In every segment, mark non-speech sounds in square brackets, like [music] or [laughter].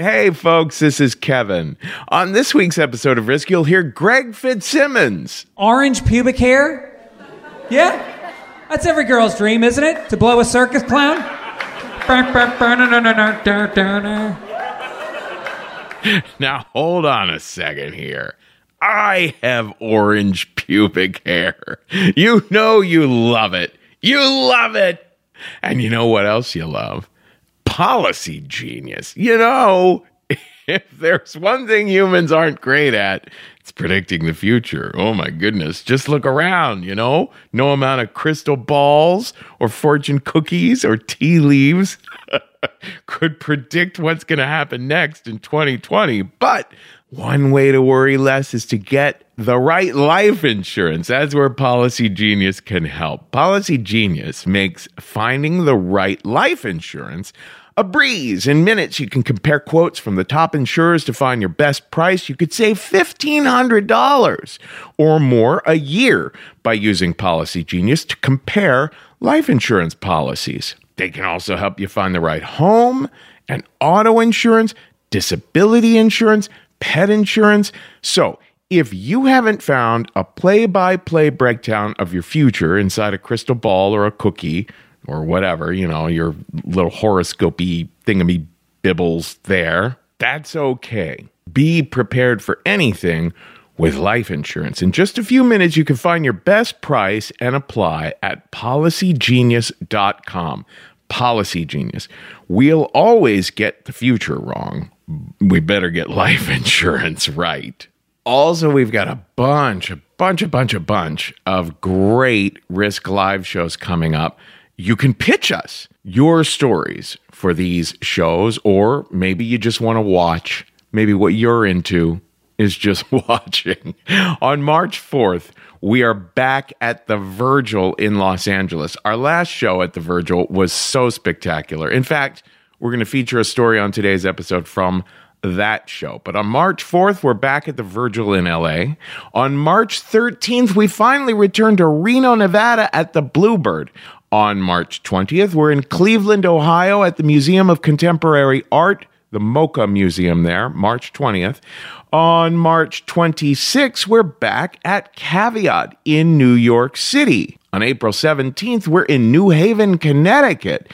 Hey, folks, this is Kevin. On this week's episode of Risk, you'll hear Greg Fitzsimmons. Orange pubic hair? Yeah? That's every girl's dream, isn't it? To blow a circus clown? Now, hold on a second here. I have orange pubic hair. You know you love it. You love it. And you know what else you love? Policy genius. You know, [laughs] if there's one thing humans aren't great at, it's predicting the future. Oh my goodness. Just look around, you know? No amount of crystal balls or fortune cookies or tea leaves [laughs] could predict what's going to happen next in 2020. But one way to worry less is to get the right life insurance. That's where Policy Genius can help. Policy Genius makes finding the right life insurance a breeze. In minutes, you can compare quotes from the top insurers to find your best price. You could save $1,500 or more a year by using Policy Genius to compare life insurance policies. They can also help you find the right home and auto insurance, disability insurance, pet insurance. So, if you haven't found a play by play breakdown of your future inside a crystal ball or a cookie or whatever, you know, your little horoscopy thingamy bibbles there, that's okay. Be prepared for anything with life insurance. In just a few minutes, you can find your best price and apply at policygenius.com. Policy Genius. We'll always get the future wrong. We better get life [laughs] insurance right. Also, we've got a bunch, a bunch, a bunch, a bunch of great Risk Live shows coming up. You can pitch us your stories for these shows, or maybe you just want to watch. Maybe what you're into is just [laughs] watching. On March 4th, we are back at the Virgil in Los Angeles. Our last show at the Virgil was so spectacular. In fact, we're going to feature a story on today's episode from that show. But on March 4th, we're back at the Virgil in LA. On March 13th, we finally return to Reno, Nevada at the Bluebird. On March 20th, we're in Cleveland, Ohio at the Museum of Contemporary Art, the MoCA Museum there, March 20th. On March 26th, we're back at Caveat in New York City. On April 17th, we're in New Haven, Connecticut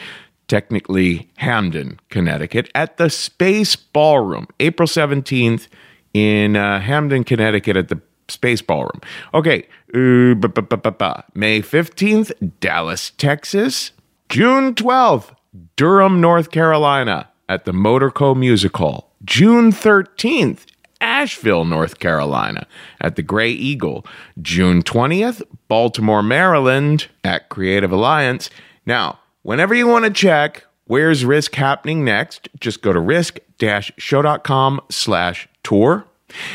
technically Hamden, Connecticut, at the Space Ballroom, April 17th in uh, Hamden, Connecticut, at the Space Ballroom. Okay, uh, May 15th, Dallas, Texas. June 12th, Durham, North Carolina, at the Motorco Music Hall. June 13th, Asheville, North Carolina, at the Grey Eagle. June 20th, Baltimore, Maryland, at Creative Alliance. Now, Whenever you want to check where's risk happening next, just go to risk-show.com slash tour.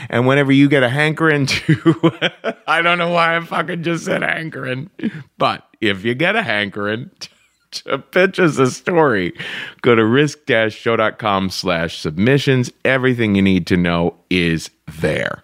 And whenever you get a hankering to, [laughs] I don't know why I fucking just said hankering, but if you get a hankering [laughs] to pitch us a story, go to risk-show.com slash submissions. Everything you need to know is there.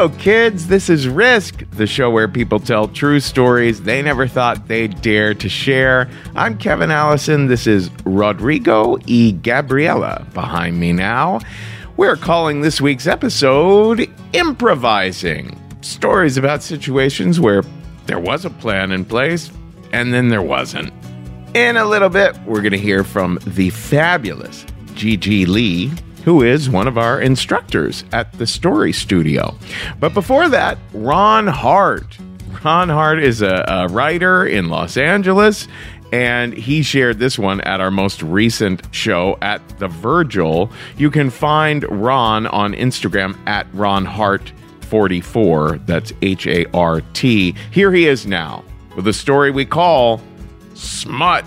Hello, kids. This is Risk, the show where people tell true stories they never thought they'd dare to share. I'm Kevin Allison. This is Rodrigo E. Gabriela behind me now. We're calling this week's episode Improvising Stories about situations where there was a plan in place and then there wasn't. In a little bit, we're going to hear from the fabulous Gigi Lee, who is one of our instructors at the Story Studio. But before that, Ron Hart. Ron Hart is a, a writer in Los Angeles, and he shared this one at our most recent show at the Virgil. You can find Ron on Instagram at Ron Hart. 44. That's H A R T. Here he is now with a story we call Smut.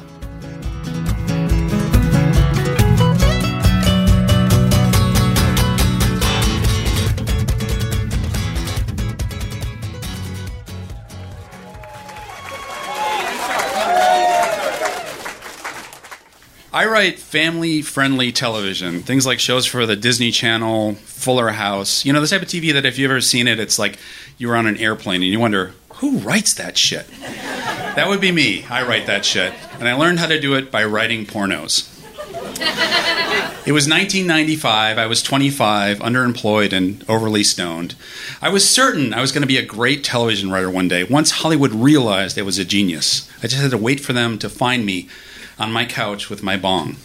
I write family friendly television, things like shows for the Disney Channel, Fuller House. You know, the type of TV that if you've ever seen it, it's like you were on an airplane and you wonder, who writes that shit? that would be me. I write that shit. And I learned how to do it by writing pornos. [laughs] It was 1995. I was 25, underemployed, and overly stoned. I was certain I was going to be a great television writer one day once Hollywood realized I was a genius. I just had to wait for them to find me on my couch with my bong.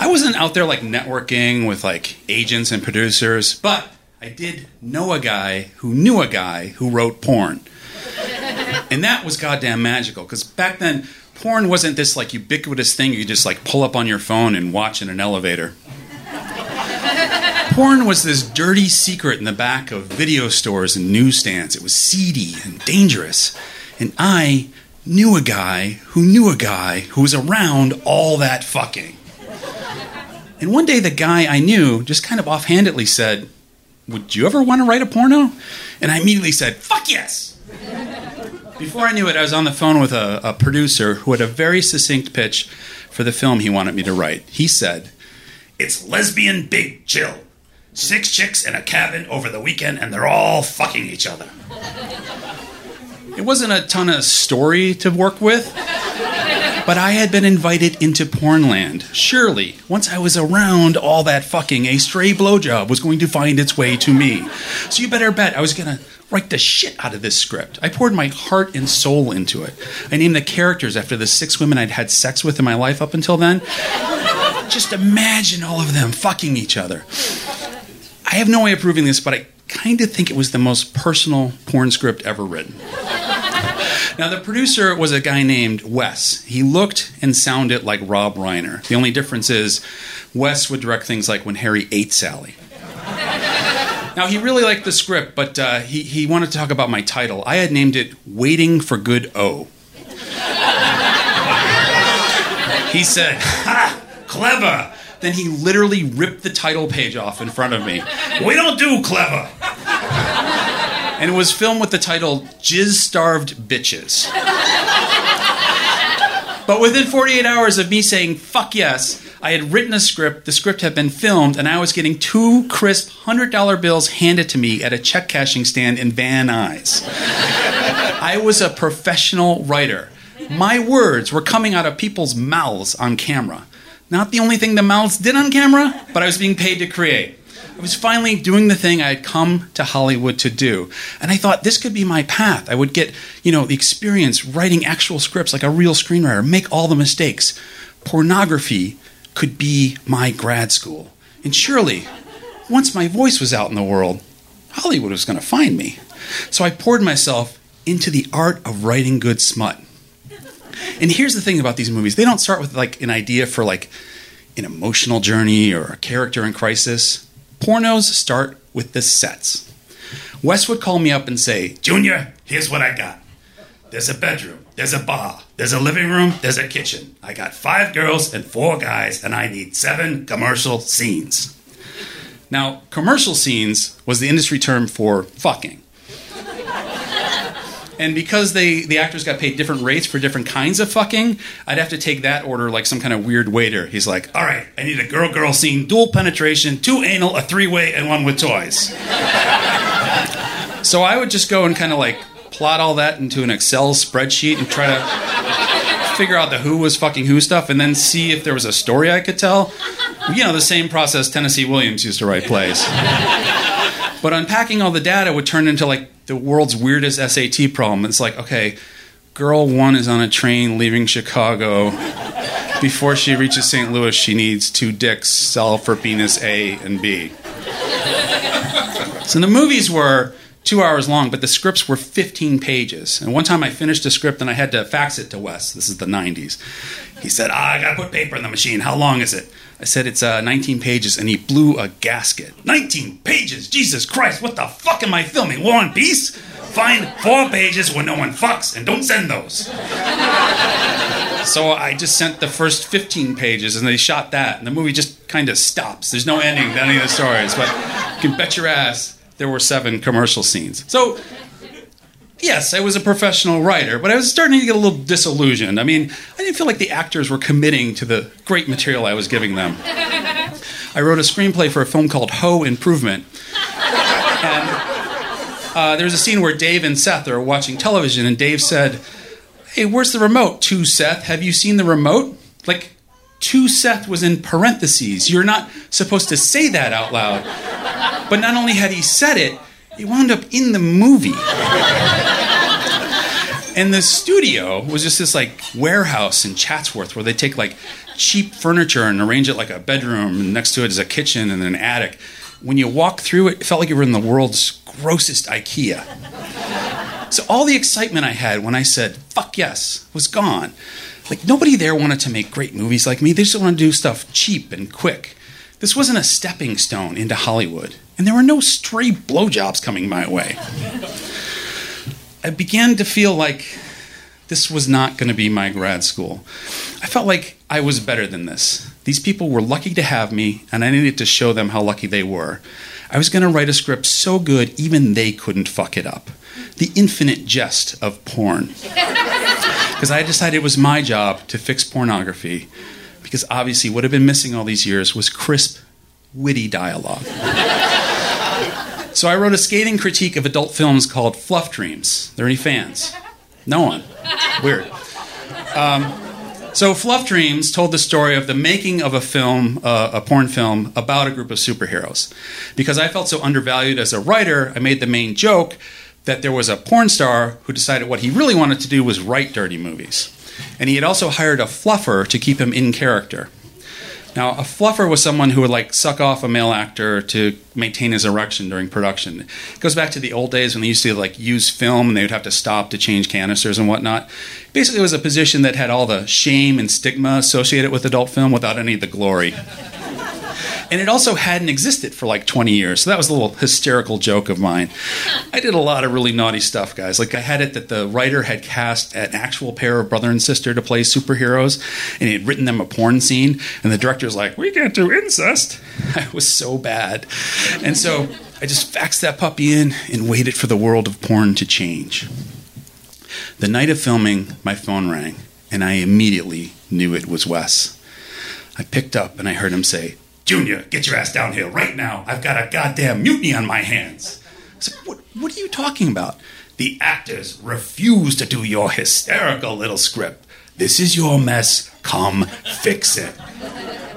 I wasn't out there like networking with like agents and producers, but I did know a guy who knew a guy who wrote porn. And that was goddamn magical because back then porn wasn't this like ubiquitous thing you just like pull up on your phone and watch in an elevator. Porn was this dirty secret in the back of video stores and newsstands. It was seedy and dangerous. And I knew a guy who knew a guy who was around all that fucking. And one day the guy I knew just kind of offhandedly said, Would you ever want to write a porno? And I immediately said, Fuck yes! Before I knew it, I was on the phone with a, a producer who had a very succinct pitch for the film he wanted me to write. He said, It's lesbian big chill. Six chicks in a cabin over the weekend, and they're all fucking each other. It wasn't a ton of story to work with, but I had been invited into Pornland. Surely, once I was around all that fucking, a stray blowjob was going to find its way to me. So you better bet I was gonna write the shit out of this script. I poured my heart and soul into it. I named the characters after the six women I'd had sex with in my life up until then. Just imagine all of them fucking each other. I have no way of proving this, but I kind of think it was the most personal porn script ever written. Now, the producer was a guy named Wes. He looked and sounded like Rob Reiner. The only difference is Wes would direct things like When Harry Ate Sally. Now, he really liked the script, but uh, he, he wanted to talk about my title. I had named it Waiting for Good O. he said, Ha! Clever! Then he literally ripped the title page off in front of me. We don't do clever! And it was filmed with the title Jizz Starved Bitches. but within 48 hours of me saying fuck yes, I had written a script, the script had been filmed, and I was getting two crisp $100 bills handed to me at a check cashing stand in Van Nuys. I was a professional writer. My words were coming out of people's mouths on camera. Not the only thing the mouths did on camera, but I was being paid to create. I was finally doing the thing I had come to Hollywood to do. And I thought this could be my path. I would get, you know, the experience writing actual scripts like a real screenwriter, make all the mistakes. Pornography could be my grad school. And surely, once my voice was out in the world, Hollywood was going to find me. So I poured myself into the art of writing good smut. And here's the thing about these movies they don't start with like an idea for like an emotional journey or a character in crisis. Pornos start with the sets. Wes would call me up and say, Junior, here's what I got. There's a bedroom, there's a bar, there's a living room, there's a kitchen. I got five girls and four guys, and I need seven commercial scenes. Now, commercial scenes was the industry term for fucking. And because they the actors got paid different rates for different kinds of fucking, I'd have to take that order like some kind of weird waiter. He's like, "All right, I need a girl girl scene, dual penetration, two anal, a three way, and one with toys." so I would just go and kind of like plot all that into an Excel spreadsheet and try to figure out the who was fucking who stuff, and then see if there was a story I could tell. You know, the same process Tennessee Williams used to write plays. But unpacking all the data would turn into like the world's weirdest SAT problem. It's like, okay, girl one is on a train leaving Chicago. Before she reaches St. Louis, she needs two dicks, sell for penis A and B. So the movies were two hours long, but the scripts were 15 pages. And one time I finished a script and I had to fax it to Wes. This is the 90s. He said, ah, I gotta put paper in the machine. How long is it? I said, It's uh, 19 pages. And he blew a gasket. 19 pages? Jesus Christ, what the fuck am I filming? War and Peace? Find four pages where no one fucks and don't send those. so I just sent the first 15 pages and they shot that. And the movie just kind of stops. There's no ending to any of the stories. But you can bet your ass there were seven commercial scenes. So yes, I was a professional writer, but I was starting to get a little disillusioned. I mean, I didn't feel like the actors were committing to the great material I was giving them. I wrote a screenplay for a film called Ho Improvement. And uh, there's a scene where Dave and Seth are watching television, and Dave said, Hey, where's the remote? To Seth, have you seen the remote? Like, to Seth was in parentheses. You're not supposed to say that out loud. But not only had he said it, he wound up in the movie. and the studio was just this like warehouse in Chatsworth where they take like cheap furniture and arrange it like a bedroom, and next to it is a kitchen and an attic. When you walk through it, it felt like you were in the world's grossest IKEA. So all the excitement I had when I said "fuck yes" was gone. Like nobody there wanted to make great movies like me. They just wanted to do stuff cheap and quick. This wasn't a stepping stone into Hollywood, and there were no stray blowjobs coming my way. I began to feel like this was not going to be my grad school. I felt like I was better than this. These people were lucky to have me, and I needed to show them how lucky they were. I was going to write a script so good, even they couldn't fuck it up. The infinite jest of porn. Because I decided it was my job to fix pornography, because obviously what had been missing all these years was crisp, witty dialogue. so I wrote a scathing critique of adult films called Fluff Dreams. Are there any fans? No one. Weird. Um, so Fluff Dreams told the story of the making of a film, uh, a porn film about a group of superheroes. Because I felt so undervalued as a writer, I made the main joke that there was a porn star who decided what he really wanted to do was write dirty movies. And he had also hired a fluffer to keep him in character. Now, a fluffer was someone who would like suck off a male actor to maintain his erection during production. It goes back to the old days when they used to like use film and they would have to stop to change canisters and whatnot. Basically, it was a position that had all the shame and stigma associated with adult film without any of the glory. And it also hadn't existed for like 20 years. So that was a little hysterical joke of mine. I did a lot of really naughty stuff, guys. Like I had it that the writer had cast an actual pair of brother and sister to play superheroes, and he had written them a porn scene. And the director's like, "We can't do incest." [laughs] I was so bad, and so I just faxed that puppy in and waited for the world of porn to change. The night of filming, my phone rang, and I immediately knew it was Wes. I picked up and I heard him say, Junior, get your ass down here right now. I've got a goddamn mutiny on my hands. I said, what, what are you talking about? The actors refuse to do your hysterical little script. This is your mess. Come fix it.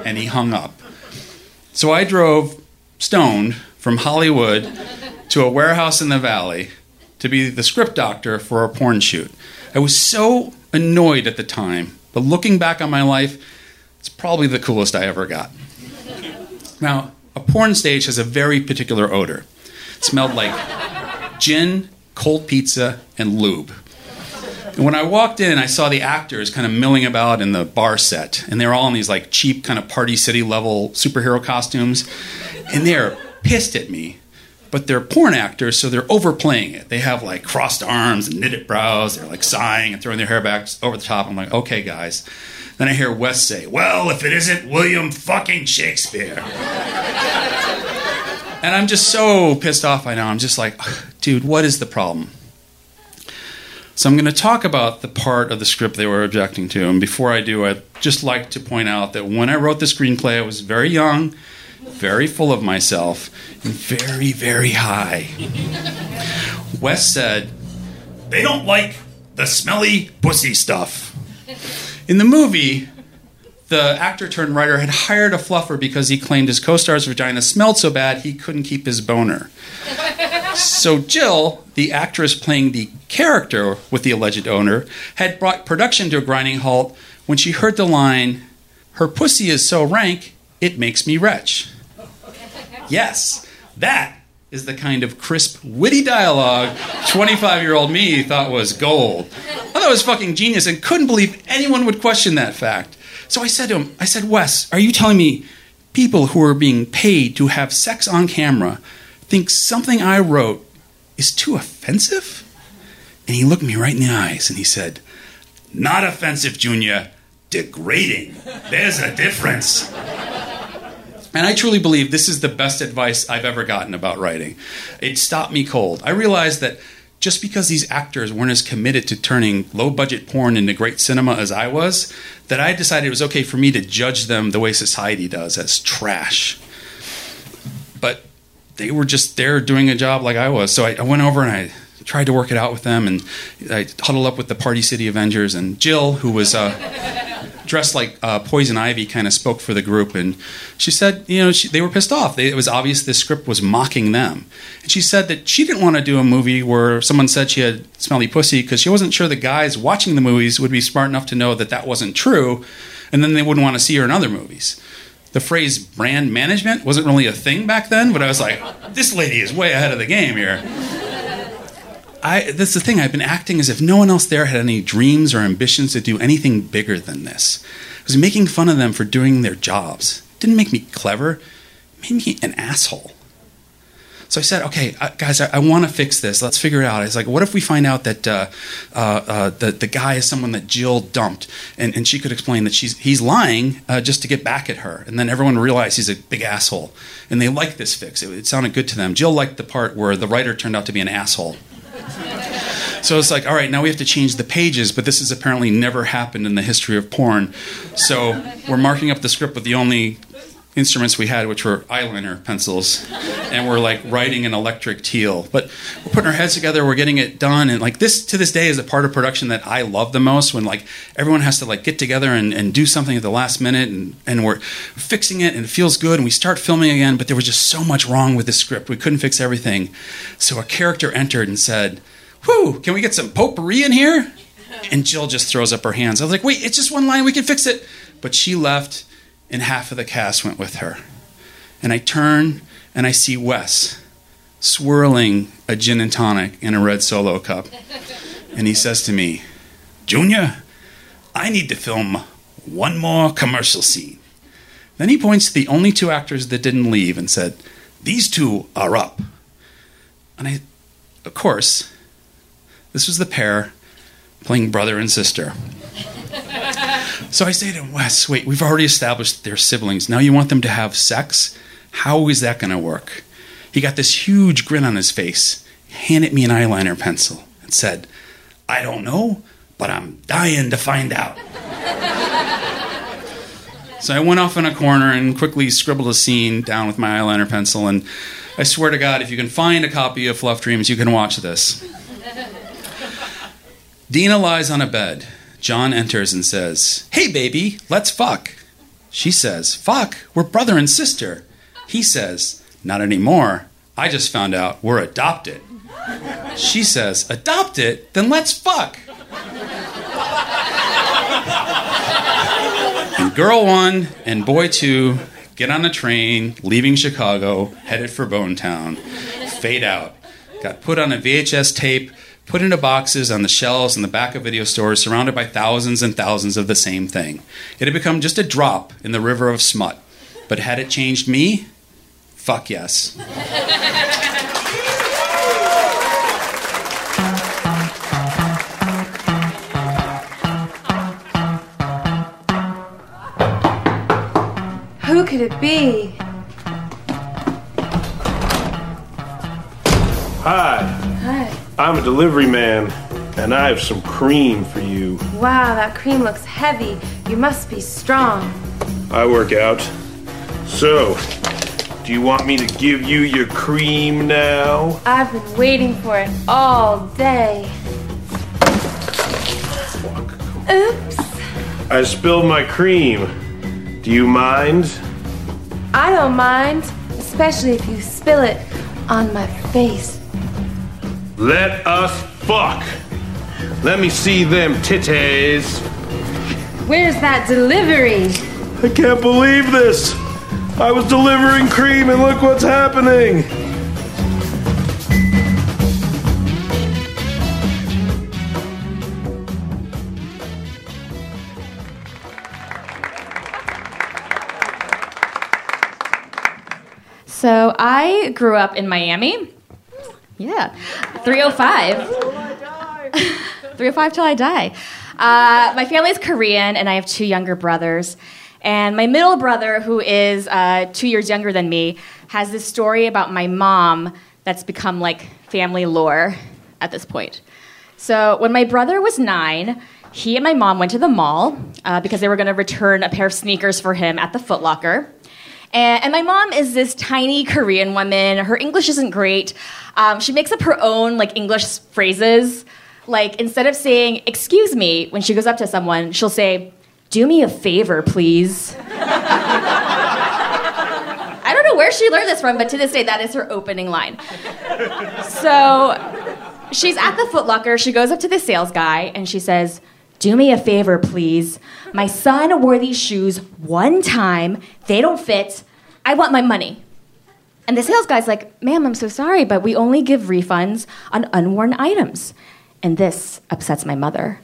And he hung up. So I drove stoned from Hollywood to a warehouse in the valley to be the script doctor for a porn shoot. I was so annoyed at the time, but looking back on my life, It's probably the coolest I ever got. Now, a porn stage has a very particular odor. It smelled like gin, cold pizza, and lube. And when I walked in, I saw the actors kind of milling about in the bar set, and they're all in these like cheap kind of party city level superhero costumes, and they're pissed at me. But they're porn actors, so they're overplaying it. They have like crossed arms and knitted brows. They're like sighing and throwing their hair back over the top. I'm like, okay, guys. Then I hear Wes say, "Well, if it isn't William fucking Shakespeare." and I'm just so pissed off by now. I'm just like, dude, what is the problem? So I'm going to talk about the part of the script they were objecting to. And before I do, I'd just like to point out that when I wrote the screenplay, I was very young, very full of myself, and very, very high. Wes said, They don't like the smelly pussy stuff. In the movie, the actor turned writer had hired a fluffer because he claimed his co star's vagina smelled so bad he couldn't keep his boner. so Jill, the actress playing the character with the alleged owner, had brought production to a grinding halt when she heard the line, Her pussy is so rank, it makes me retch. Yes, that is the kind of crisp, witty dialogue 25 year old me thought was gold. I thought it was fucking genius and couldn't believe anyone would question that fact. So I said to him, I said, Wes, are you telling me people who are being paid to have sex on camera think something I wrote is too offensive? And he looked me right in the eyes and he said, Not offensive, Junior, degrading. There's a difference. And I truly believe this is the best advice I've ever gotten about writing. It stopped me cold. I realized that just because these actors weren't as committed to turning low budget porn into great cinema as I was, that I decided it was okay for me to judge them the way society does as trash. But they were just there doing a job like I was. So I, I went over and I tried to work it out with them, and I huddled up with the Party City Avengers and Jill, who was. Uh, dressed like uh, Poison Ivy, kind of spoke for the group, and she said, you know, she, they were pissed off. They, it was obvious this script was mocking them, and she said that she didn't want to do a movie where someone said she had smelly pussy because she wasn't sure the guys watching the movies would be smart enough to know that that wasn't true, and then they wouldn't want to see her in other movies. The phrase brand management wasn't really a thing back then, but I was like, this lady is way ahead of the game here. I, that's the thing. I've been acting as if no one else there had any dreams or ambitions to do anything bigger than this. I was making fun of them for doing their jobs. It didn't make me clever. It made me an asshole. So I said, okay, uh, guys, I, I want to fix this. Let's figure it out. I was like, what if we find out that uh, uh, uh, the, the guy is someone that Jill dumped, and, and she could explain that she's, he's lying uh, just to get back at her. And then everyone realized he's a big asshole. And they liked this fix. It, it sounded good to them. Jill liked the part where the writer turned out to be an asshole. So it's like, all right, now we have to change the pages, but this has apparently never happened in the history of porn. So we're marking up the script with the only instruments we had, which were eyeliner pencils, and we're like writing an electric teal. But we're putting our heads together, we're getting it done, and like this to this day is a part of production that I love the most. When like everyone has to like get together and, and do something at the last minute, and and we're fixing it, and it feels good, and we start filming again. But there was just so much wrong with the script, we couldn't fix everything. So a character entered and said whew, can we get some potpourri in here? And Jill just throws up her hands. I was like, wait, it's just one line, we can fix it. But she left, and half of the cast went with her. And I turn and I see Wes swirling a gin and tonic in a red solo cup. And he says to me, Junior, I need to film one more commercial scene. Then he points to the only two actors that didn't leave and said, These two are up. And I, of course, this was the pair playing brother and sister. [laughs] so I say to him, Wes, wait, we've already established they're siblings. Now you want them to have sex? How is that going to work? He got this huge grin on his face, handed me an eyeliner pencil, and said, I don't know, but I'm dying to find out. [laughs] so I went off in a corner and quickly scribbled a scene down with my eyeliner pencil. And I swear to God, if you can find a copy of Fluff Dreams, you can watch this. [laughs] Dina lies on a bed. John enters and says, Hey, baby, let's fuck. She says, Fuck, we're brother and sister. He says, Not anymore. I just found out we're adopted. She says, Adopted? Then let's fuck. And girl one and boy two get on a train, leaving Chicago, headed for Bone Town. Fade out. Got put on a VHS tape, put into boxes on the shelves in the back of video stores, surrounded by thousands and thousands of the same thing. It had become just a drop in the river of smut. But had it changed me? Fuck yes. Who could it be? Hi, Hi. I'm a delivery man, and I have some cream for you. Wow, that cream looks heavy. You must be strong. I work out. So, do you want me to give you your cream now? I've been waiting for it all day. Oops. I spilled my cream. Do you mind? I don't mind, especially if you spill it on my face. Let us fuck. Let me see them titties. Where's that delivery? I can't believe this. I was delivering cream, and look what's happening. So I grew up in Miami. Yeah, 305. [laughs] 305 till I die. Uh, my family's Korean, and I have two younger brothers. And my middle brother, who is uh, two years younger than me, has this story about my mom that's become like family lore at this point. So when my brother was nine, he and my mom went to the mall uh, because they were going to return a pair of sneakers for him at the Foot Locker. And, and my mom is this tiny Korean woman. Her English isn't great. Um, she makes up her own like English phrases. Like instead of saying "excuse me" when she goes up to someone, she'll say, "Do me a favor, please." [laughs] I don't know where she learned this from, but to this day, that is her opening line. So she's at the Foot Locker. She goes up to the sales guy and she says, Do me a favor, please. My son wore these shoes one time. They don't fit. I want my money. And the sales guy's like, Ma'am, I'm so sorry, but we only give refunds on unworn items. And this upsets my mother.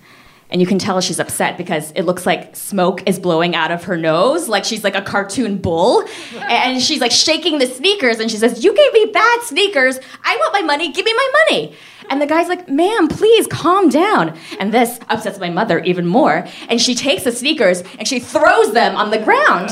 And you can tell she's upset because it looks like smoke is blowing out of her nose, like she's like a cartoon bull. And she's like shaking the sneakers and she says, You gave me bad sneakers. I want my money. Give me my money. And the guy's like, Ma'am, please calm down. And this upsets my mother even more. And she takes the sneakers and she throws them on the ground.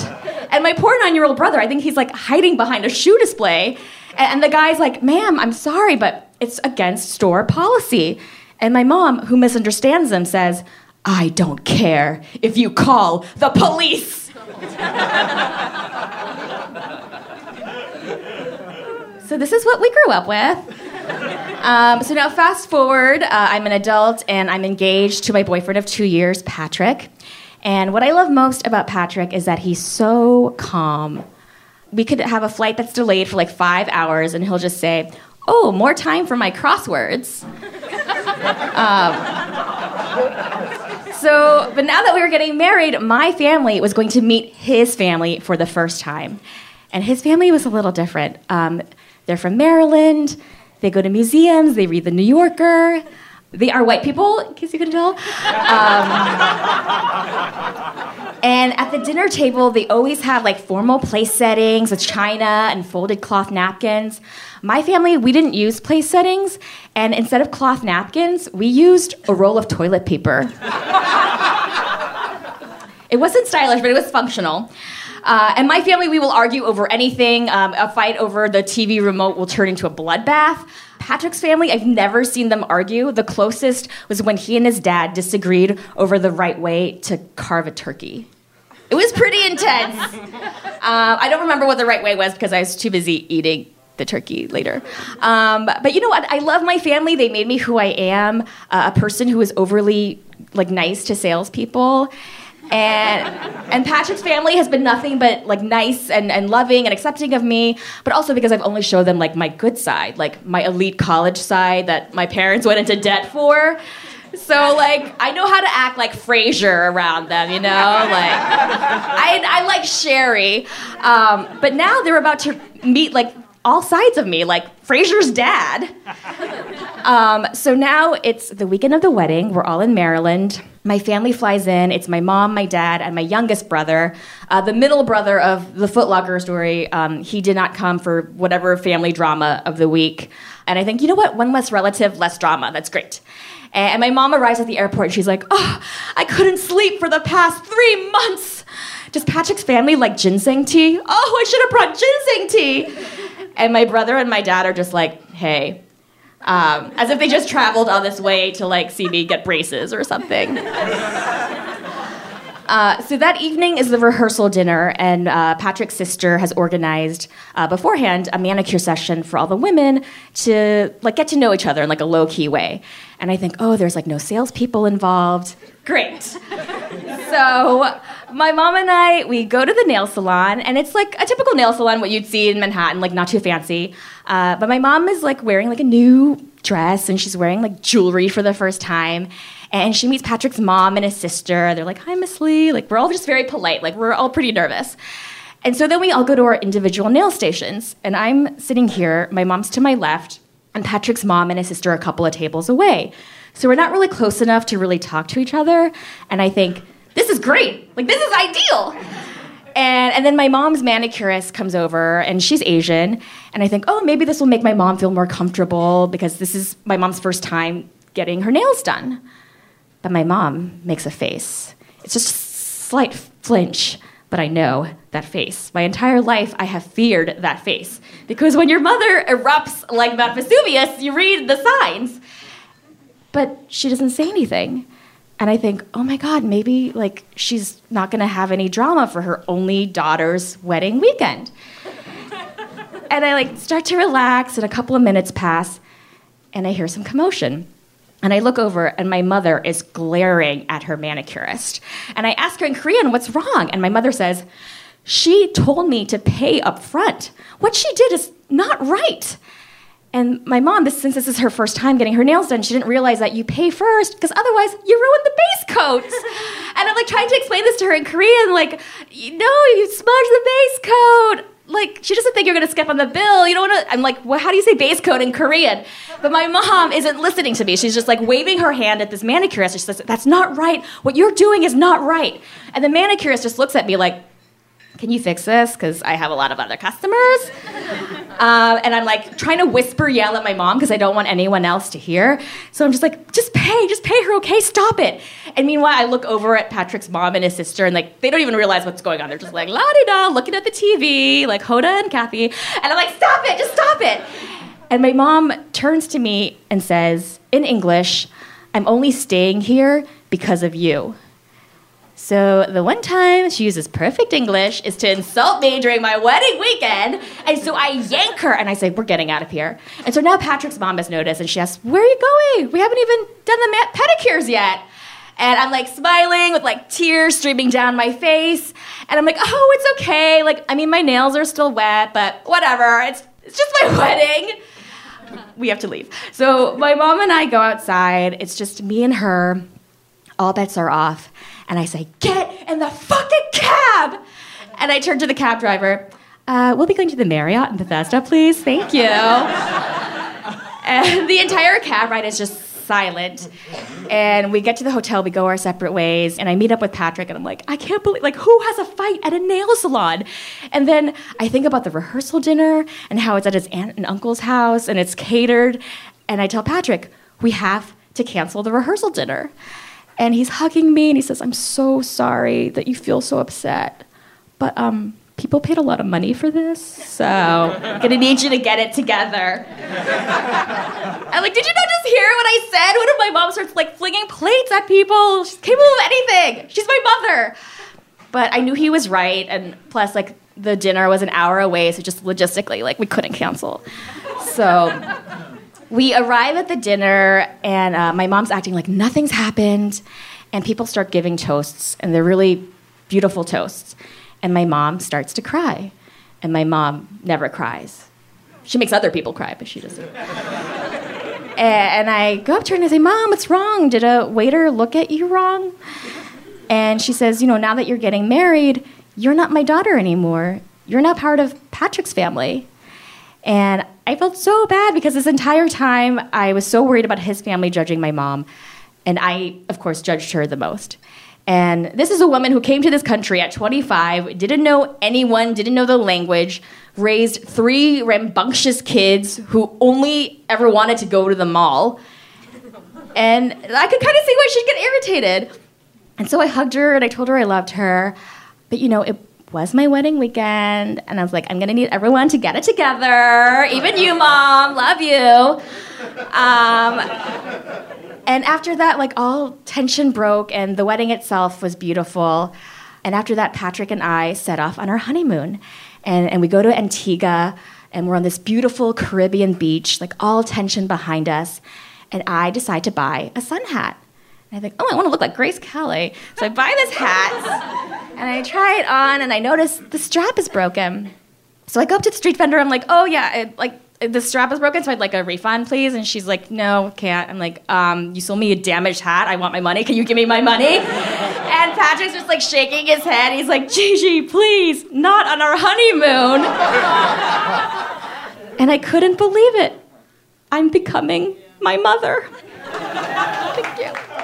And my poor nine year old brother, I think he's like hiding behind a shoe display. And the guy's like, Ma'am, I'm sorry, but it's against store policy. And my mom, who misunderstands them, says, I don't care if you call the police. [laughs] so, this is what we grew up with. Um, so, now fast forward, uh, I'm an adult and I'm engaged to my boyfriend of two years, Patrick. And what I love most about Patrick is that he's so calm. We could have a flight that's delayed for like five hours, and he'll just say, Oh, more time for my crosswords. [laughs] Um, so, but now that we were getting married, my family was going to meet his family for the first time. And his family was a little different. Um, they're from Maryland. They go to museums. They read The New Yorker. They are white people, in case you couldn't tell. Um, and at the dinner table, they always have like formal place settings with china and folded cloth napkins. My family, we didn't use place settings, and instead of cloth napkins, we used a roll of toilet paper. [laughs] it wasn't stylish, but it was functional. Uh, and my family, we will argue over anything. Um, a fight over the TV remote will turn into a bloodbath. Patrick's family, I've never seen them argue. The closest was when he and his dad disagreed over the right way to carve a turkey. It was pretty intense. [laughs] Uh, I don't remember what the right way was because I was too busy eating the turkey later. Um, but you know what? I love my family. They made me who I am, uh, a person who is overly like nice to salespeople. And and Patrick's family has been nothing but like nice and, and loving and accepting of me, but also because I've only showed them like my good side, like my elite college side that my parents went into debt for. So like I know how to act like Frasier around them, you know, like I, I like Sherry, um, but now they're about to meet like all sides of me, like Frasier's dad. Um, so now it's the weekend of the wedding. We're all in Maryland. My family flies in. It's my mom, my dad, and my youngest brother. Uh, the middle brother of the Foot Locker story, um, he did not come for whatever family drama of the week. And I think, you know what? One less relative, less drama. That's great. And my mom arrives at the airport and she's like, Oh, I couldn't sleep for the past three months. Does Patrick's family like ginseng tea? Oh, I should have brought ginseng tea. And my brother and my dad are just like, Hey, um, as if they just traveled all this way to like see me get braces or something. [laughs] Uh, so that evening is the rehearsal dinner, and uh, Patrick's sister has organized uh, beforehand a manicure session for all the women to like get to know each other in like a low key way. And I think, oh, there's like no salespeople involved. Great. so my mom and I we go to the nail salon, and it's like a typical nail salon, what you'd see in Manhattan, like not too fancy. Uh, but my mom is like wearing like a new dress, and she's wearing like jewelry for the first time and she meets Patrick's mom and his sister. They're like, "Hi, Miss Lee." Like we're all just very polite. Like we're all pretty nervous. And so then we all go to our individual nail stations, and I'm sitting here. My mom's to my left, and Patrick's mom and his sister a couple of tables away. So we're not really close enough to really talk to each other. And I think this is great. Like this is ideal. And, and then my mom's manicurist comes over and she's Asian. And I think, oh, maybe this will make my mom feel more comfortable because this is my mom's first time getting her nails done. But my mom makes a face. It's just a slight flinch, but I know that face. My entire life, I have feared that face. Because when your mother erupts like Mount Vesuvius, you read the signs. But she doesn't say anything. And I think, oh my God, maybe like she's not gonna have any drama for her only daughter's wedding weekend. [laughs] and I like start to relax, and a couple of minutes pass, and I hear some commotion. And I look over, and my mother is glaring at her manicurist. And I ask her in Korean, what's wrong? And my mother says, She told me to pay up front. What she did is not right. And my mom, this, since this is her first time getting her nails done, she didn't realize that you pay first because otherwise you ruin the base coat. [laughs] and I'm like trying to explain this to her in Korean, like, no, you smudge the base coat like she doesn't think you're gonna skip on the bill. You don't want to. I'm like, well, how do you say base coat in Korean? But my mom isn't listening to me. She's just like waving her hand at this manicurist. She says, "That's not right. What you're doing is not right." And the manicurist just looks at me like, "Can you fix this? Because I have a lot of other customers." Uh, and I'm like trying to whisper yell at my mom because I don't want anyone else to hear. So I'm just like, just pay, just pay her, okay? Stop it. And meanwhile, I look over at Patrick's mom and his sister, and like they don't even realize what's going on. They're just like la di da, looking at the TV, like Hoda and Kathie. And I'm like, stop it, just stop it. And my mom turns to me and says in English, I'm only staying here because of you. So the one time she uses perfect English is to insult me during my wedding weekend. And so I yank her and I say, We're getting out of here. And so now Patrick's mom has noticed and she asks, Where are you going? We haven't even done the pedicures yet. And I'm like smiling with like tears streaming down my face. And I'm like, Oh, it's okay. Like, I mean, my nails are still wet, but whatever. It's, it's just my [laughs] wedding. We have to leave. So my mom and I go outside. It's just me and her. All bets are off and I say, Get in the fucking cab! And I turn to the cab driver, uh, We'll be going to the Marriott in Bethesda, please. Thank you. [laughs] and the entire cab ride is just silent. And we get to the hotel, we go our separate ways, and I meet up with Patrick, and I'm like, I can't believe, like, who has a fight at a nail salon? And then I think about the rehearsal dinner and how it's at his aunt and uncle's house, and it's catered. And I tell Patrick, we have to cancel the rehearsal dinner. And he's hugging me and he says, I'm so sorry that you feel so upset. But um, people paid a lot of money for this, so I'm gonna need you to get it together. I'm like, did you not just hear what I said? What if my mom starts like flinging plates at people? She's capable of anything. She's my mother. But I knew he was right, and plus, like, the dinner was an hour away, so just logistically, like, we couldn't cancel. So we arrive at the dinner, and uh, my mom's acting like nothing's happened, and people start giving toasts, and they're really beautiful toasts. And my mom starts to cry, and my mom never cries. She makes other people cry, but she doesn't. And I go up to her and I say, Mom, what's wrong? Did a waiter look at you wrong? And she says, You know, now that you're getting married, you're not my daughter anymore. You're not part of Patrick's family. And I felt so bad because this entire time I was so worried about his family judging my mom. And I, of course, judged her the most. And this is a woman who came to this country at 25, didn't know anyone, didn't know the language, raised three rambunctious kids who only ever wanted to go to the mall. And I could kind of see why she'd get irritated. And so I hugged her and I told her I loved her. But you know, it was my wedding weekend, and I was like, I'm gonna need everyone to get it together, even you, mom, love you. Um, and after that, like all tension broke, and the wedding itself was beautiful. And after that, Patrick and I set off on our honeymoon, and, and we go to Antigua, and we're on this beautiful Caribbean beach, like all tension behind us. And I decide to buy a sun hat. And I think, oh, I want to look like Grace Kelly. So I buy this hat and I try it on and I notice the strap is broken. So I go up to the street vendor. I'm like, oh, yeah, it, like the strap is broken, so I'd like a refund, please. And she's like, no, can't. I'm like, um, you sold me a damaged hat. I want my money. Can you give me my money? and Patrick's just like shaking his head. He's like, Gigi, please, not on our honeymoon. and I couldn't believe it. I'm becoming my mother. Thank you.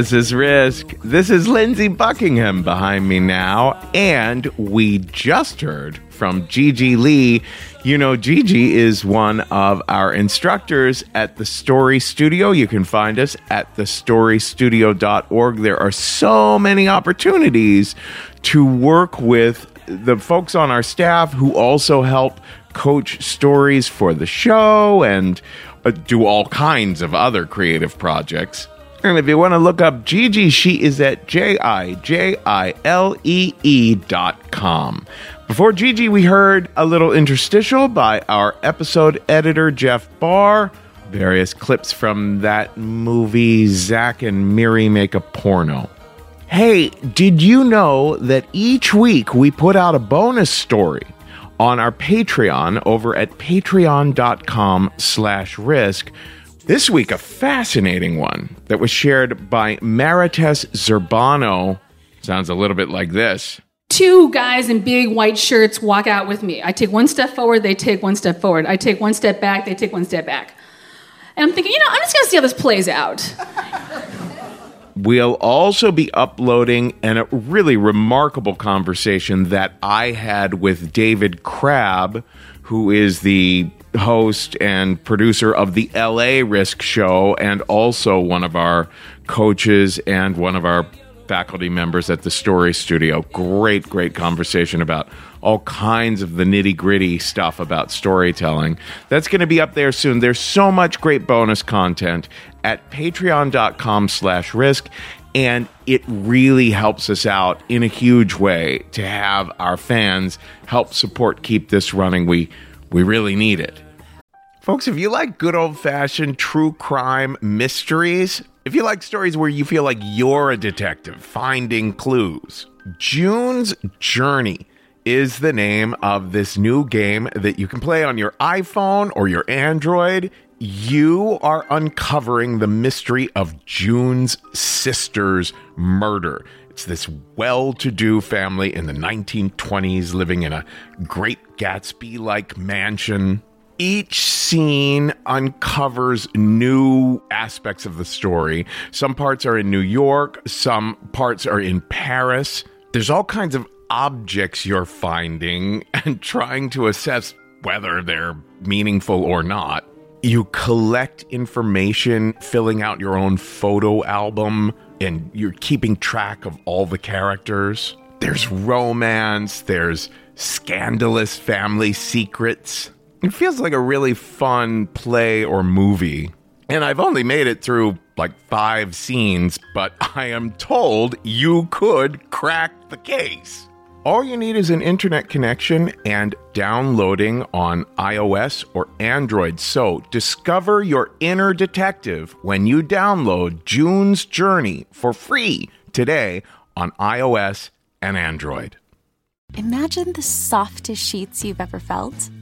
This is Risk. This is Lindsey Buckingham behind me now. And we just heard from Gigi Lee. You know, Gigi is one of our instructors at the Story Studio. You can find us at thestorystudio.org. There are so many opportunities to work with the folks on our staff who also help coach stories for the show and uh, do all kinds of other creative projects. And if you want to look up Gigi, she is at J I J I L E E dot com. Before Gigi, we heard a little interstitial by our episode editor, Jeff Barr. Various clips from that movie, Zack and Miri Make a Porno. Hey, did you know that each week we put out a bonus story on our Patreon over at patreon.com slash risk? This week, a fascinating one that was shared by Marites Zerbano. Sounds a little bit like this. Two guys in big white shirts walk out with me. I take one step forward, they take one step forward. I take one step back, they take one step back. And I'm thinking, you know, I'm just gonna see how this plays out. [laughs] We'll also be uploading an, a really remarkable conversation that I had with David Crabb, who is the host and producer of the LA Risk Show and also one of our coaches and one of our faculty members at the Story Studio. Great, great conversation about all kinds of the nitty gritty stuff about storytelling. That's going to be up there soon. There's so much great bonus content at patreon.com slash risk. And it really helps us out in a huge way to have our fans help support keep this running. We we really need it. Folks, if you like good old fashioned true crime mysteries, if you like stories where you feel like you're a detective finding clues, June's Journey is the name of this new game that you can play on your iPhone or your Android. You are uncovering the mystery of June's sister's murder. It's this well to do family in the 1920s living in a great Gatsby like mansion. Each scene uncovers new aspects of the story. Some parts are in New York, some parts are in Paris. There's all kinds of objects you're finding [laughs] and trying to assess whether they're meaningful or not. You collect information, filling out your own photo album, and you're keeping track of all the characters. There's romance, there's scandalous family secrets. It feels like a really fun play or movie. And I've only made it through like five scenes, but I am told you could crack the case. All you need is an internet connection and downloading on iOS or Android. So discover your inner detective when you download June's Journey for free today on iOS and Android. Imagine the softest sheets you've ever felt.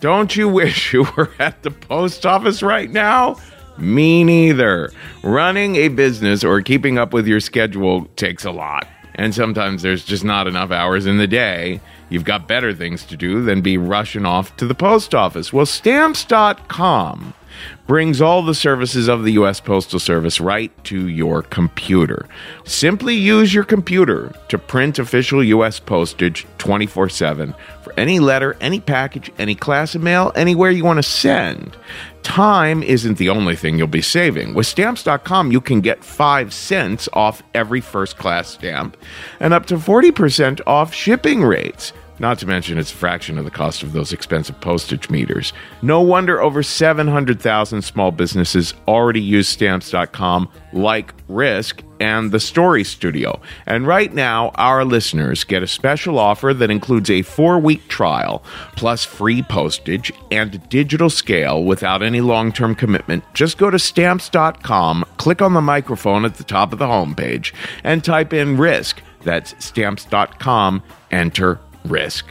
don't you wish you were at the post office right now? Me neither. Running a business or keeping up with your schedule takes a lot. And sometimes there's just not enough hours in the day. You've got better things to do than be rushing off to the post office. Well, stamps.com brings all the services of the U.S. Postal Service right to your computer. Simply use your computer to print official U.S. postage 24 7 for any letter, any package, any class of mail, anywhere you want to send. Time isn't the only thing you'll be saving. With stamps.com, you can get 5 cents off every first class stamp and up to 40% off shipping rates. Not to mention, it's a fraction of the cost of those expensive postage meters. No wonder over 700,000 small businesses already use stamps.com, like Risk and the Story Studio. And right now, our listeners get a special offer that includes a four week trial, plus free postage and digital scale without any long term commitment. Just go to stamps.com, click on the microphone at the top of the homepage, and type in Risk. That's stamps.com, enter risk.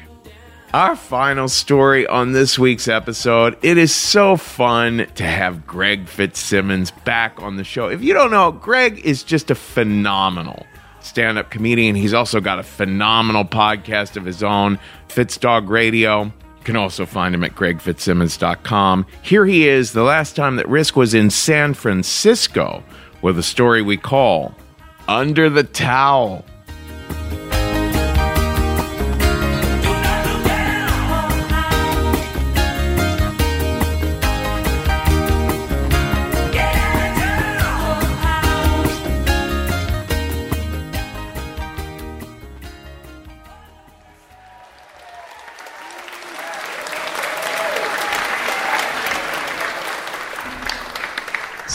Our final story on this week's episode. It is so fun to have Greg Fitzsimmons back on the show. If you don't know, Greg is just a phenomenal stand up comedian. He's also got a phenomenal podcast of his own, Fitzdog Radio. You can also find him at gregfitzsimmons.com. Here he is, the last time that Risk was in San Francisco with a story we call Under the Towel.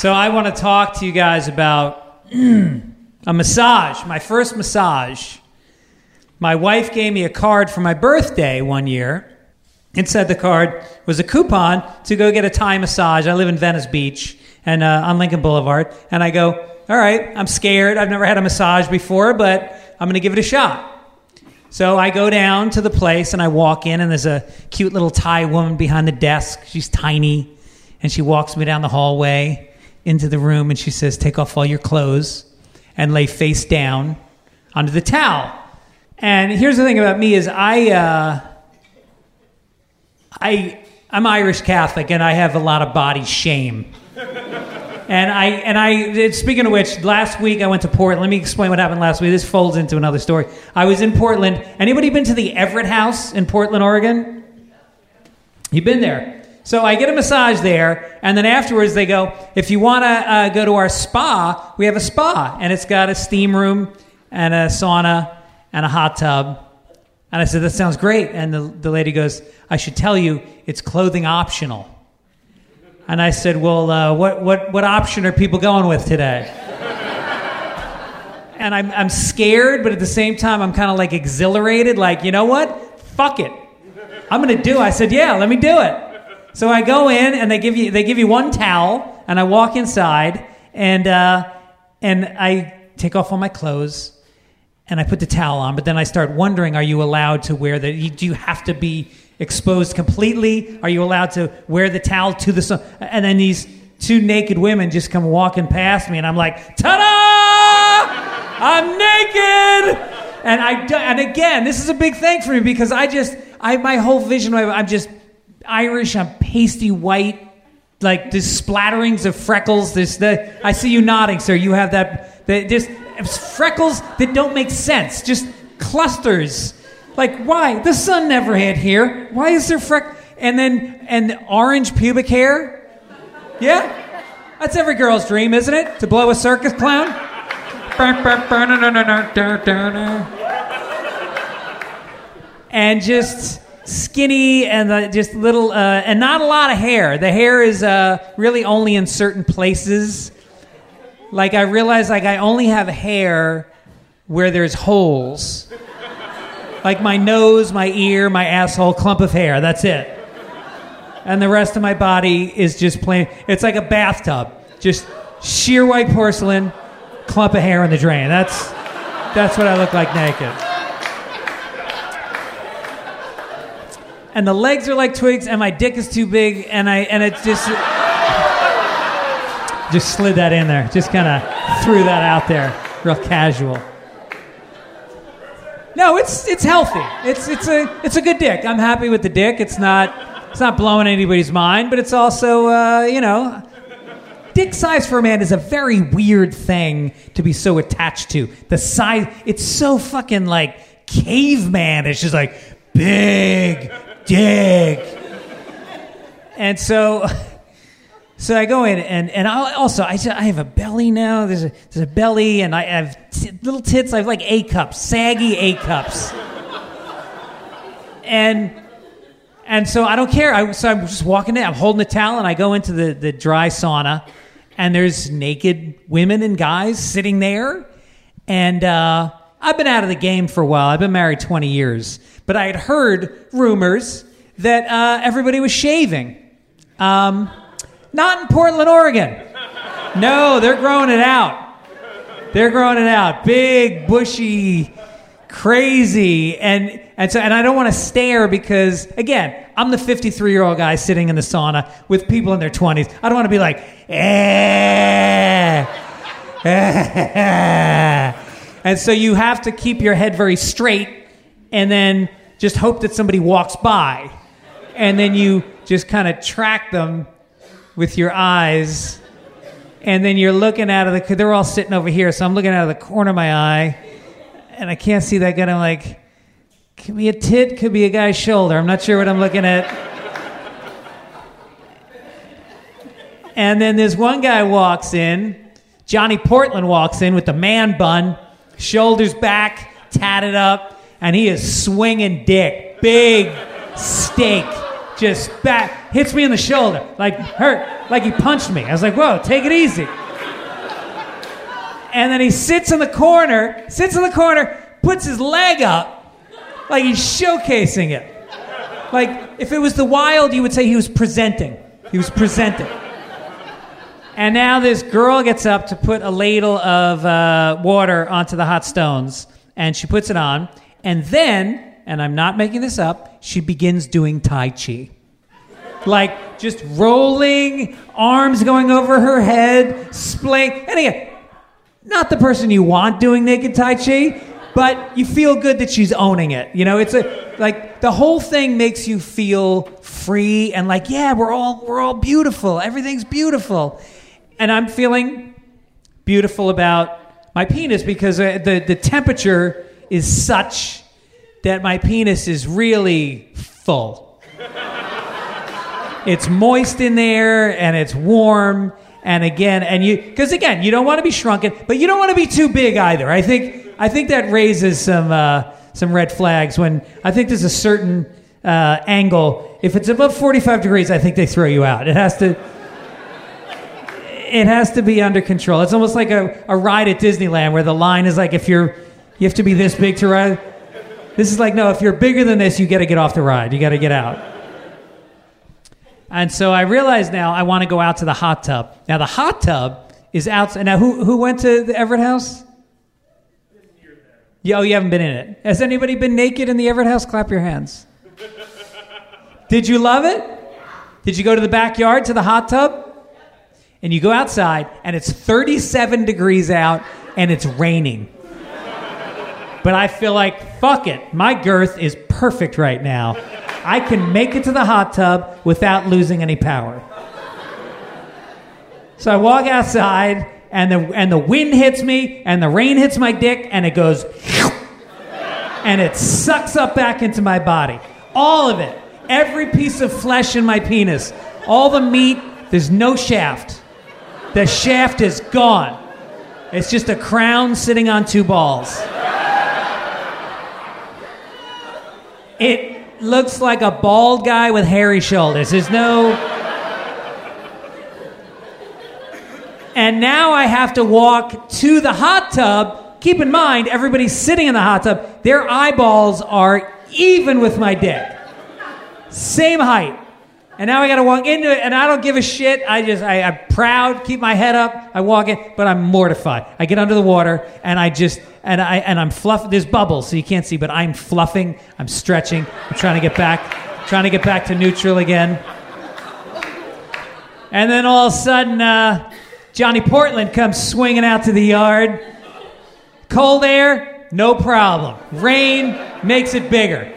So I want to talk to you guys about [clears throat] a massage, my first massage. My wife gave me a card for my birthday one year. Inside the card was a coupon to go get a Thai massage. I live in Venice Beach and uh, on Lincoln Boulevard. And I go, all right, I'm scared. I've never had a massage before, but I'm going to give it a shot. So I go down to the place and I walk in, and there's a cute little Thai woman behind the desk. She's tiny, and she walks me down the hallway into the room, and she says, "Take off all your clothes and lay face down onto the towel." And here's the thing about me is I, uh, I, I'm Irish Catholic, and I have a lot of body shame. And I and I speaking of which, last week I went to Portland. Let me explain what happened last week. This folds into another story. I was in Portland. Anybody been to the Everett House in Portland, Oregon? You've been there. So I get a massage there, and then afterwards they go, if you want to uh, go to our spa, we have a spa, and it's got a steam room and a sauna and a hot tub. And I said, that sounds great. And the, the lady goes, I should tell you, it's clothing optional. And I said, Well, uh, what, what, what option are people going with today? [laughs] and I'm, I'm scared, but at the same time, I'm kind of like exhilarated, like, you know what? Fuck it. I'm going to do it. I said, Yeah, let me do it. So I go in, and they give you, they give you one towel, and I walk inside, and, uh, and I take off all my clothes. And I put the towel on, but then I start wondering: Are you allowed to wear the? Do you have to be exposed completely? Are you allowed to wear the towel to the sun? And then these two naked women just come walking past me, and I'm like, ta-da! I'm naked! And I and again, this is a big thing for me because I just I my whole vision I'm just Irish. I'm pasty white. Like there's splatterings of freckles. This, the I see you nodding, sir. You have that. The, just freckles that don't make sense. Just clusters like, why? The sun never hit here. Why is there freck? And then, and orange pubic hair? Yeah? That's every girl's dream, isn't it? To blow a circus clown? and just skinny and uh, just little, uh, and not a lot of hair. The hair is uh, really only in certain places. Like, I realize, like, I only have hair where there's holes like my nose, my ear, my asshole, clump of hair. That's it. And the rest of my body is just plain. It's like a bathtub, just sheer white porcelain, clump of hair in the drain. That's that's what I look like naked. And the legs are like twigs, and my dick is too big, and I and it just just slid that in there. Just kind of threw that out there, real casual. No, it's it's healthy. It's it's a it's a good dick. I'm happy with the dick. It's not it's not blowing anybody's mind, but it's also uh, you know, dick size for a man is a very weird thing to be so attached to. The size, it's so fucking like caveman. It's just like big dick, and so. [laughs] So I go in and and I also I, I have a belly now. There's a there's a belly and I have t- little tits. I have like A cups, saggy A cups. and and so I don't care. I, so I'm just walking in. I'm holding a towel and I go into the the dry sauna, and there's naked women and guys sitting there, and uh, I've been out of the game for a while. I've been married 20 years, but I had heard rumors that uh, everybody was shaving. Um, not in Portland, Oregon. No, they're growing it out. They're growing it out. Big, bushy, crazy. And, and so, and I don't want to stare because, again, I'm the 53 year old guy sitting in the sauna with people in their 20s. I don't want to be like, eh, eh. [laughs] And so you have to keep your head very straight and then just hope that somebody walks by. And then you just kind of track them with your eyes, and then you're looking out of the. They're all sitting over here, so I'm looking out of the corner of my eye, and I can't see that guy. I'm like, could be a tit, could be a guy's shoulder. I'm not sure what I'm looking at. And then this one guy walks in. Johnny Portland walks in with the man bun, shoulders back, tatted up, and he is swinging dick. Big steak just back, hits me in the shoulder, like hurt, like he punched me. I was like, whoa, take it easy. And then he sits in the corner, sits in the corner, puts his leg up, like he's showcasing it. Like if it was the wild, you would say he was presenting. He was presenting. And now this girl gets up to put a ladle of uh, water onto the hot stones, and she puts it on, And then, and I'm not making this up, she begins doing Tai Chi. Like just rolling, arms going over her head, splaying. And again, not the person you want doing naked Tai Chi, but you feel good that she's owning it. You know, it's a like the whole thing makes you feel free and like, yeah, we're all we're all beautiful. Everything's beautiful. And I'm feeling beautiful about my penis because uh, the the temperature is such that my penis is really full. it's moist in there and it's warm and again and you because again you don't want to be shrunken but you don't want to be too big either. I think i think that raises some uh, some red flags when i think there's a certain uh, angle. If it's above 45 degrees i think they throw you out. It has to it has to be under control. It's almost like a, a ride at disneyland where the line is like if you're you have to be this big to ride this is like no if you're bigger than this you got to get off the ride you got to get out and so I realize now I want to go out to the hot tub. Now the hot tub is outside. Now who who went to the Everett House? Yeah, oh, you haven't been in it. Has anybody been naked in the Everett House? Clap your hands. [laughs] Did you love it? Did you go to the backyard to the hot tub? And you go outside and it's 37 degrees out and it's raining. But I feel like, fuck it. My girth is perfect right now. I can make it to the hot tub without losing any power. So I walk outside, and the, and the wind hits me, and the rain hits my dick, and it goes, and it sucks up back into my body. All of it. Every piece of flesh in my penis. All the meat, there's no shaft. The shaft is gone. It's just a crown sitting on two balls. It looks like a bald guy with hairy shoulders. There's no. And now I have to walk to the hot tub. Keep in mind, everybody's sitting in the hot tub. Their eyeballs are even with my dick. Same height. And now I got to walk into it, and I don't give a shit. I just, I, I'm proud, keep my head up. I walk in, but I'm mortified. I get under the water, and I just, and I, and I'm fluffing. There's bubbles, so you can't see, but I'm fluffing. I'm stretching. I'm trying to get back, trying to get back to neutral again. And then all of a sudden, uh, Johnny Portland comes swinging out to the yard. Cold air, no problem. Rain makes it bigger.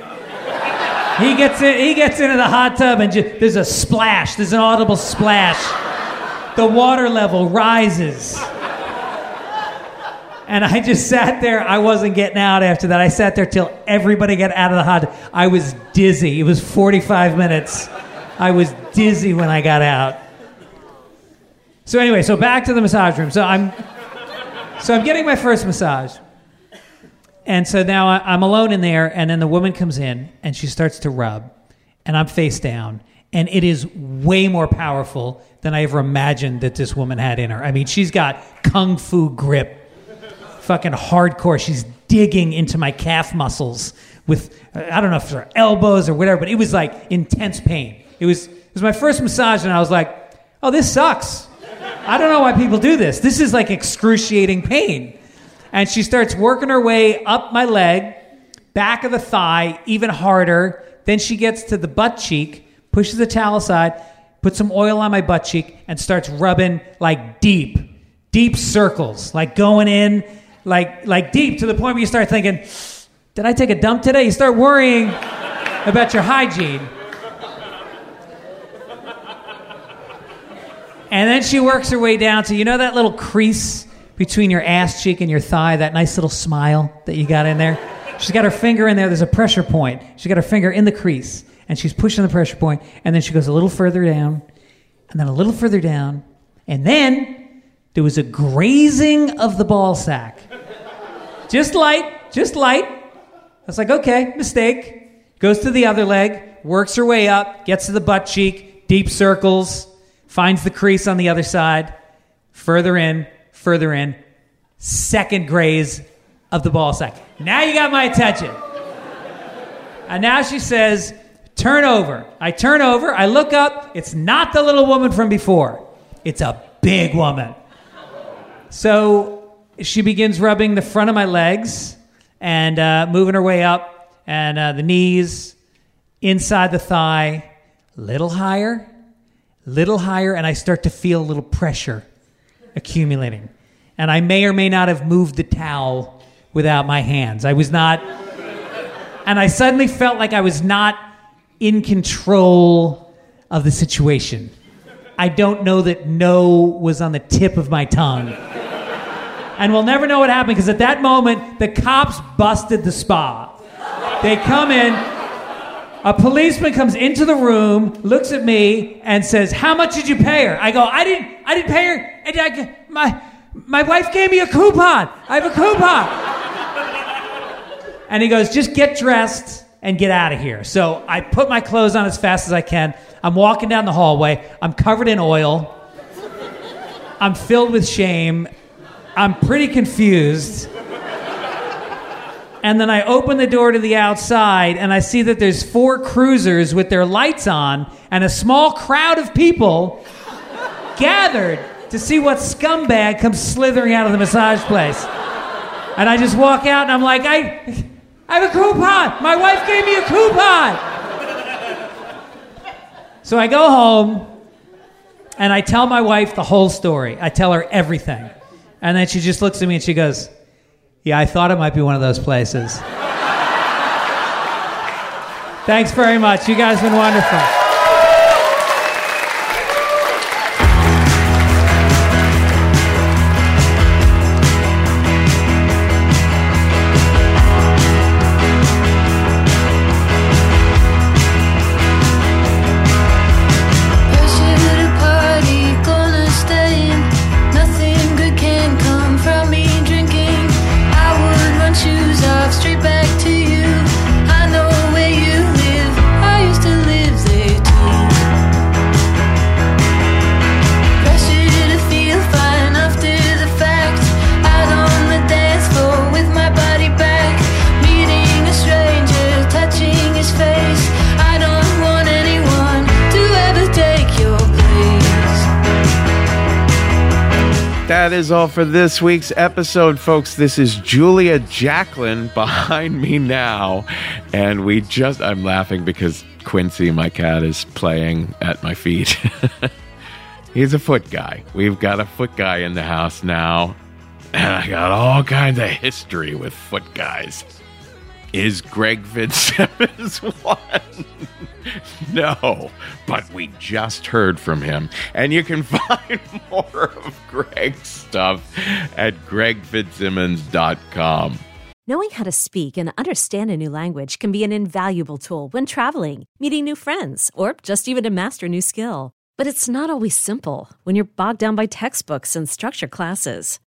He gets in, he gets into the hot tub and just, there's a splash. There's an audible splash. The water level rises. And I just sat there. I wasn't getting out after that. I sat there till everybody got out of the hot. Tub. I was dizzy. It was 45 minutes. I was dizzy when I got out. So anyway, so back to the massage room. So I'm so I'm getting my first massage. And so now I'm alone in there, and then the woman comes in and she starts to rub, and I'm face down, and it is way more powerful than I ever imagined that this woman had in her. I mean, she's got kung fu grip, fucking hardcore. She's digging into my calf muscles with uh, I don't know if they're elbows or whatever, but it was like intense pain. It was it was my first massage, and I was like, oh, this sucks. I don't know why people do this. This is like excruciating pain. And she starts working her way up my leg, back of the thigh, even harder. Then she gets to the butt cheek, pushes the towel aside, puts some oil on my butt cheek, and starts rubbing like deep, deep circles, like going in, like like deep to the point where you start thinking, "Did I take a dump today?" You start worrying about your hygiene. And then she works her way down to you know that little crease between your ass cheek and your thigh, that nice little smile that you got in there. She's got her finger in there. There's a pressure point. She's got her finger in the crease, and she's pushing the pressure point, and then she goes a little further down, and then a little further down, and then there was a grazing of the ball sack. Just light, just light. I was like, okay, mistake. Goes to the other leg, works her way up, gets to the butt cheek, deep circles, finds the crease on the other side, further in, further in, second graze of the ball sack. Now you got my attention. And now she says, turn over. I turn over, I look up, it's not the little woman from before, it's a big woman. So she begins rubbing the front of my legs and uh, moving her way up, and uh, the knees inside the thigh, little higher, little higher, and I start to feel a little pressure accumulating. And I may or may not have moved the towel without my hands. I was not, and I suddenly felt like I was not in control of the situation. I don't know that no was on the tip of my tongue. And we'll never know what happened because at that moment, the cops busted the spa. They come in, a policeman comes into the room, looks at me, and says, "How much did you pay her?" I go, "I didn't. I didn't pay her. And I, my my wife gave me a coupon. I have a coupon." And he goes, "Just get dressed and get out of here." So I put my clothes on as fast as I can. I'm walking down the hallway. I'm covered in oil. I'm filled with shame. I'm pretty confused. And then I open the door to the outside and I see that there's four cruisers with their lights on and a small crowd of people gathered to see what scumbag comes slithering out of the massage place. And I just walk out and I'm like, I, I have a coupon. My wife gave me a coupon. So I go home and I tell my wife the whole story. I tell her everything. And then she just looks at me and she goes, Yeah, I thought it might be one of those places. [laughs] Thanks very much. You guys have been wonderful. That is all for this week's episode, folks. This is Julia Jacklin [laughs] behind me now. And we just, I'm laughing because Quincy, my cat, is playing at my feet. [laughs] He's a foot guy. We've got a foot guy in the house now. And I got all kinds of history with foot guys. Is Greg Fitzsimmons [laughs] one? [laughs] no, but we just heard from him. And you can [laughs] find more of Greg's stuff at gregfitzsimmons.com. Knowing how to speak and understand a new language can be an invaluable tool when traveling, meeting new friends, or just even to master a new skill. But it's not always simple when you're bogged down by textbooks and structure classes.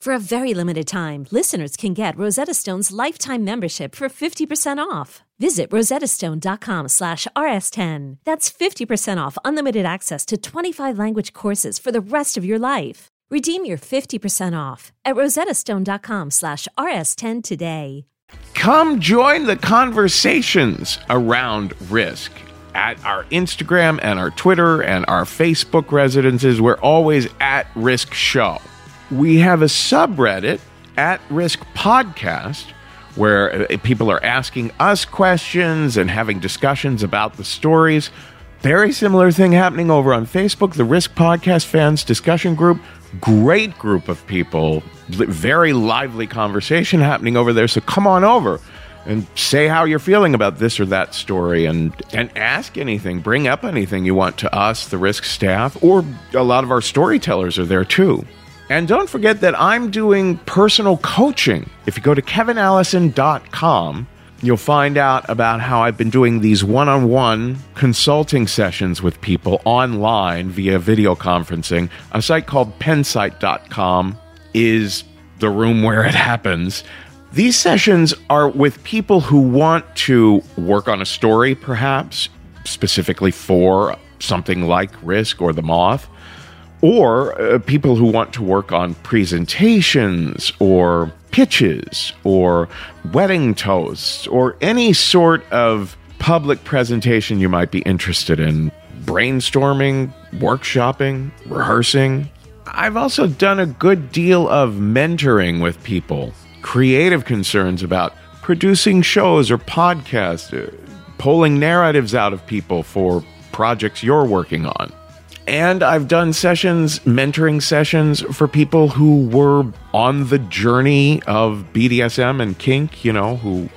For a very limited time, listeners can get Rosetta Stone's lifetime membership for 50% off. Visit rosettastone.com slash rs10. That's 50% off unlimited access to 25 language courses for the rest of your life. Redeem your 50% off at rosettastone.com slash rs10 today. Come join the conversations around risk at our Instagram and our Twitter and our Facebook residences. We're always at Risk Show. We have a subreddit at Risk Podcast where uh, people are asking us questions and having discussions about the stories. Very similar thing happening over on Facebook, the Risk Podcast fans discussion group. Great group of people, very lively conversation happening over there. So come on over and say how you're feeling about this or that story and and ask anything bring up anything you want to us the risk staff or a lot of our storytellers are there too and don't forget that i'm doing personal coaching. If you go to kevinallison.com you'll find out about how i've been doing these one-on-one consulting sessions with people online via video conferencing. A site called pensite.com is the room where it happens. These sessions are with people who want to work on a story, perhaps specifically for something like Risk or The Moth, or uh, people who want to work on presentations or pitches or wedding toasts or any sort of public presentation you might be interested in brainstorming, workshopping, rehearsing. I've also done a good deal of mentoring with people, creative concerns about producing shows or podcasts, uh, pulling narratives out of people for projects you're working on. And I've done sessions, mentoring sessions for people who were on the journey of BDSM and kink, you know, who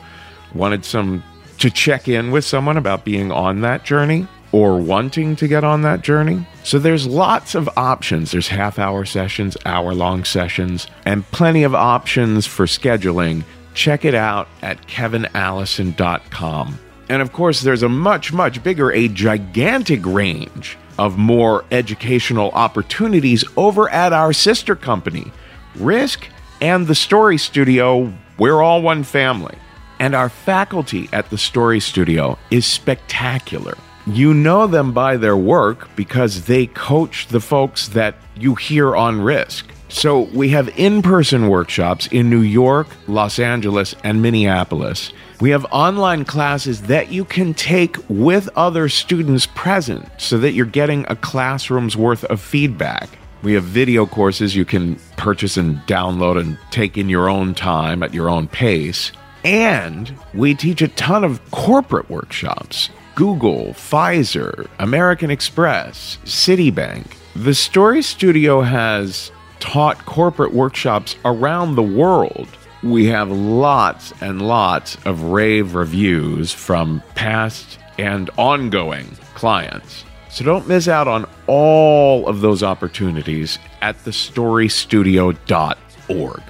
wanted some to check in with someone about being on that journey or wanting to get on that journey. So there's lots of options. There's half hour sessions, hour long sessions, and plenty of options for scheduling. Check it out at kevinallison.com. And of course, there's a much, much bigger, a gigantic range of more educational opportunities over at our sister company, Risk and the Story Studio. We're all one family. And our faculty at the Story Studio is spectacular. You know them by their work because they coach the folks that you hear on Risk. So we have in person workshops in New York, Los Angeles, and Minneapolis. We have online classes that you can take with other students present so that you're getting a classroom's worth of feedback. We have video courses you can purchase and download and take in your own time at your own pace. And we teach a ton of corporate workshops Google, Pfizer, American Express, Citibank. The Story Studio has taught corporate workshops around the world. We have lots and lots of rave reviews from past and ongoing clients. So don't miss out on all of those opportunities at thestorystudio.org.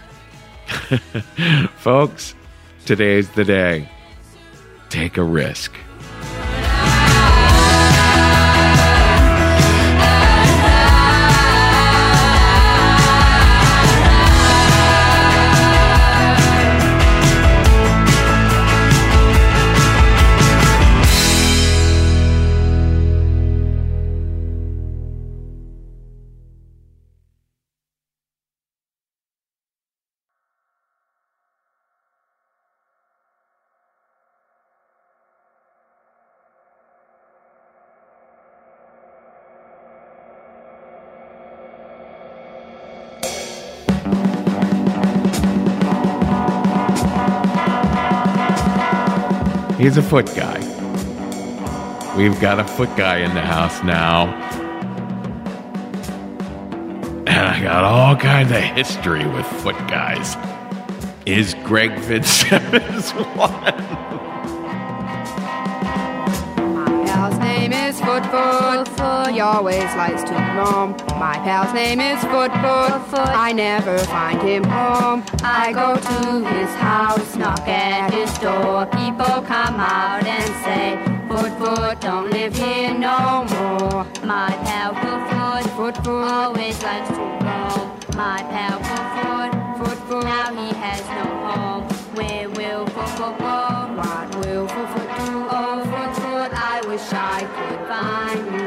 [laughs] Folks, today's the day. Take a risk. He's a foot guy. We've got a foot guy in the house now. And I got all kinds of history with foot guys. Is Greg Fitzsimmons [laughs] one? is Foot Foot. He always likes to roam. My pal's name is Foot Foot. I never find him home. I go to his house, knock at his door. People come out and say, Foot Foot, don't live here no more. My pal Foot Foot, Foot Foot, always likes to roam. My pal Foot Foot, Foot Foot, now he has no home. Where will Foot Foot go? What will Foot Foot do? Oh, Foot Foot, I wish I could. Thank you.